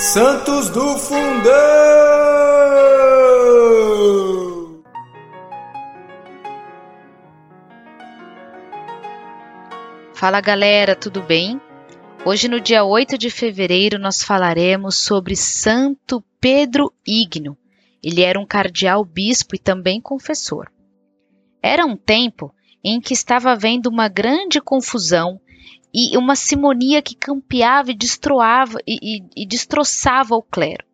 Santos do Fundão! Fala galera, tudo bem? Hoje, no dia 8 de fevereiro, nós falaremos sobre Santo Pedro Ígneo. Ele era um cardeal bispo e também confessor. Era um tempo em que estava havendo uma grande confusão e uma simonia que campeava e, destroava, e, e, e destroçava o clero.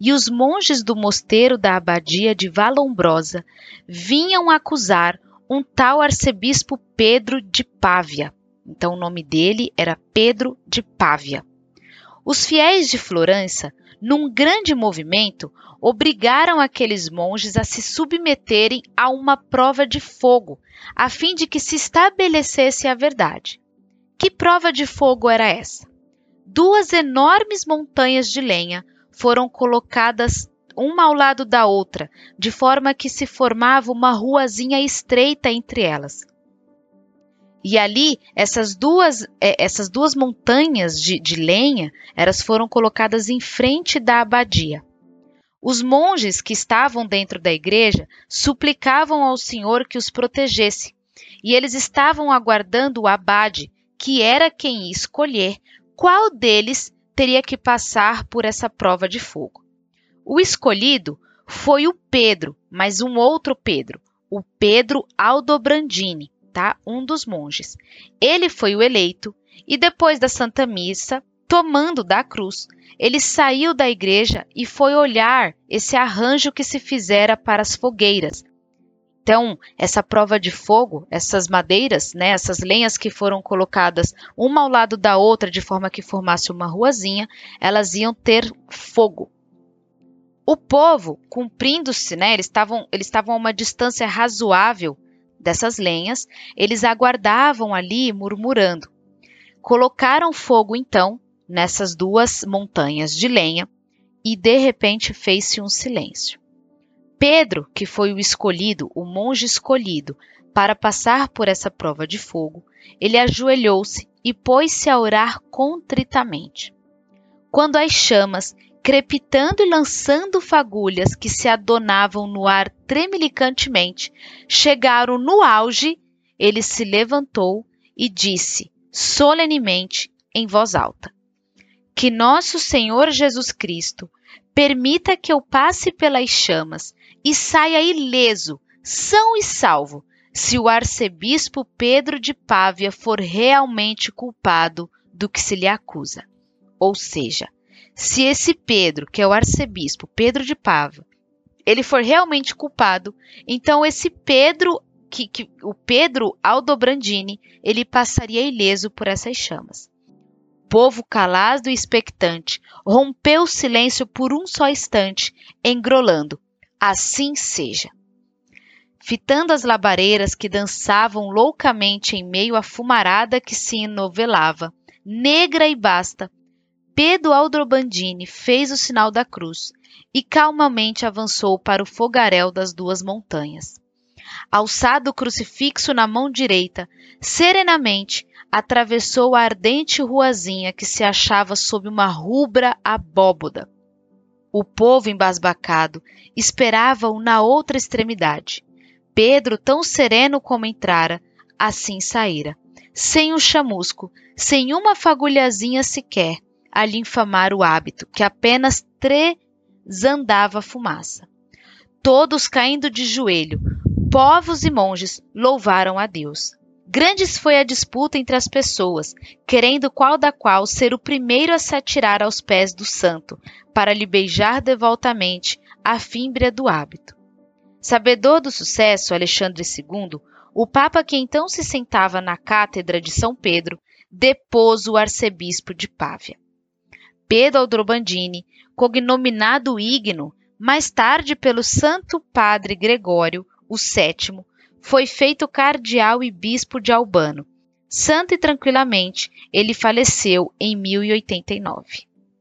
E os monges do mosteiro da abadia de Valombrosa vinham acusar um tal arcebispo Pedro de Pávia. Então o nome dele era Pedro de Pávia. Os fiéis de Florença, num grande movimento, obrigaram aqueles monges a se submeterem a uma prova de fogo, a fim de que se estabelecesse a verdade. Que prova de fogo era essa? Duas enormes montanhas de lenha foram colocadas uma ao lado da outra, de forma que se formava uma ruazinha estreita entre elas. E ali, essas duas, é, essas duas montanhas de, de lenha, elas foram colocadas em frente da abadia. Os monges que estavam dentro da igreja suplicavam ao Senhor que os protegesse, e eles estavam aguardando o abade, que era quem escolher qual deles teria que passar por essa prova de fogo. O escolhido foi o Pedro, mas um outro Pedro, o Pedro Aldobrandini, tá? Um dos monges. Ele foi o eleito e depois da Santa Missa, tomando da cruz, ele saiu da igreja e foi olhar esse arranjo que se fizera para as fogueiras, então, essa prova de fogo, essas madeiras, né, essas lenhas que foram colocadas uma ao lado da outra de forma que formasse uma ruazinha, elas iam ter fogo. O povo, cumprindo-se, né, eles estavam eles estavam a uma distância razoável dessas lenhas, eles aguardavam ali murmurando. Colocaram fogo então nessas duas montanhas de lenha e de repente fez-se um silêncio. Pedro, que foi o escolhido, o monge escolhido, para passar por essa prova de fogo, ele ajoelhou-se e pôs-se a orar contritamente. Quando as chamas, crepitando e lançando fagulhas que se adonavam no ar tremelicantemente, chegaram no auge, ele se levantou e disse solenemente em voz alta: Que nosso Senhor Jesus Cristo permita que eu passe pelas chamas e saia ileso, são e salvo, se o arcebispo Pedro de Pávia for realmente culpado do que se lhe acusa. Ou seja, se esse Pedro, que é o arcebispo Pedro de Pávia, ele for realmente culpado, então esse Pedro, que, que o Pedro Aldobrandini, ele passaria ileso por essas chamas. Povo calado e expectante rompeu o silêncio por um só instante, engrolando assim seja. Fitando as labareiras que dançavam loucamente em meio à fumarada que se enovelava, negra e basta, Pedro Aldrobandini fez o sinal da cruz e calmamente avançou para o fogaréu das duas montanhas. Alçado o crucifixo na mão direita, serenamente atravessou a ardente ruazinha que se achava sob uma rubra abóboda. O povo embasbacado esperava-o na outra extremidade. Pedro, tão sereno como entrara, assim saíra, sem um chamusco, sem uma fagulhazinha sequer, a lhe infamar o hábito, que apenas trezandava fumaça. Todos caindo de joelho, povos e monges louvaram a Deus. Grandes foi a disputa entre as pessoas, querendo qual da qual ser o primeiro a se atirar aos pés do santo, para lhe beijar devotamente a fímbria do hábito. Sabedor do sucesso, Alexandre II, o Papa que então se sentava na cátedra de São Pedro, depôs o arcebispo de Pávia. Pedro Aldrobandini, cognominado Igno, mais tarde pelo Santo Padre Gregório, o sétimo, foi feito cardeal e bispo de Albano. Santo e tranquilamente, ele faleceu em 1089.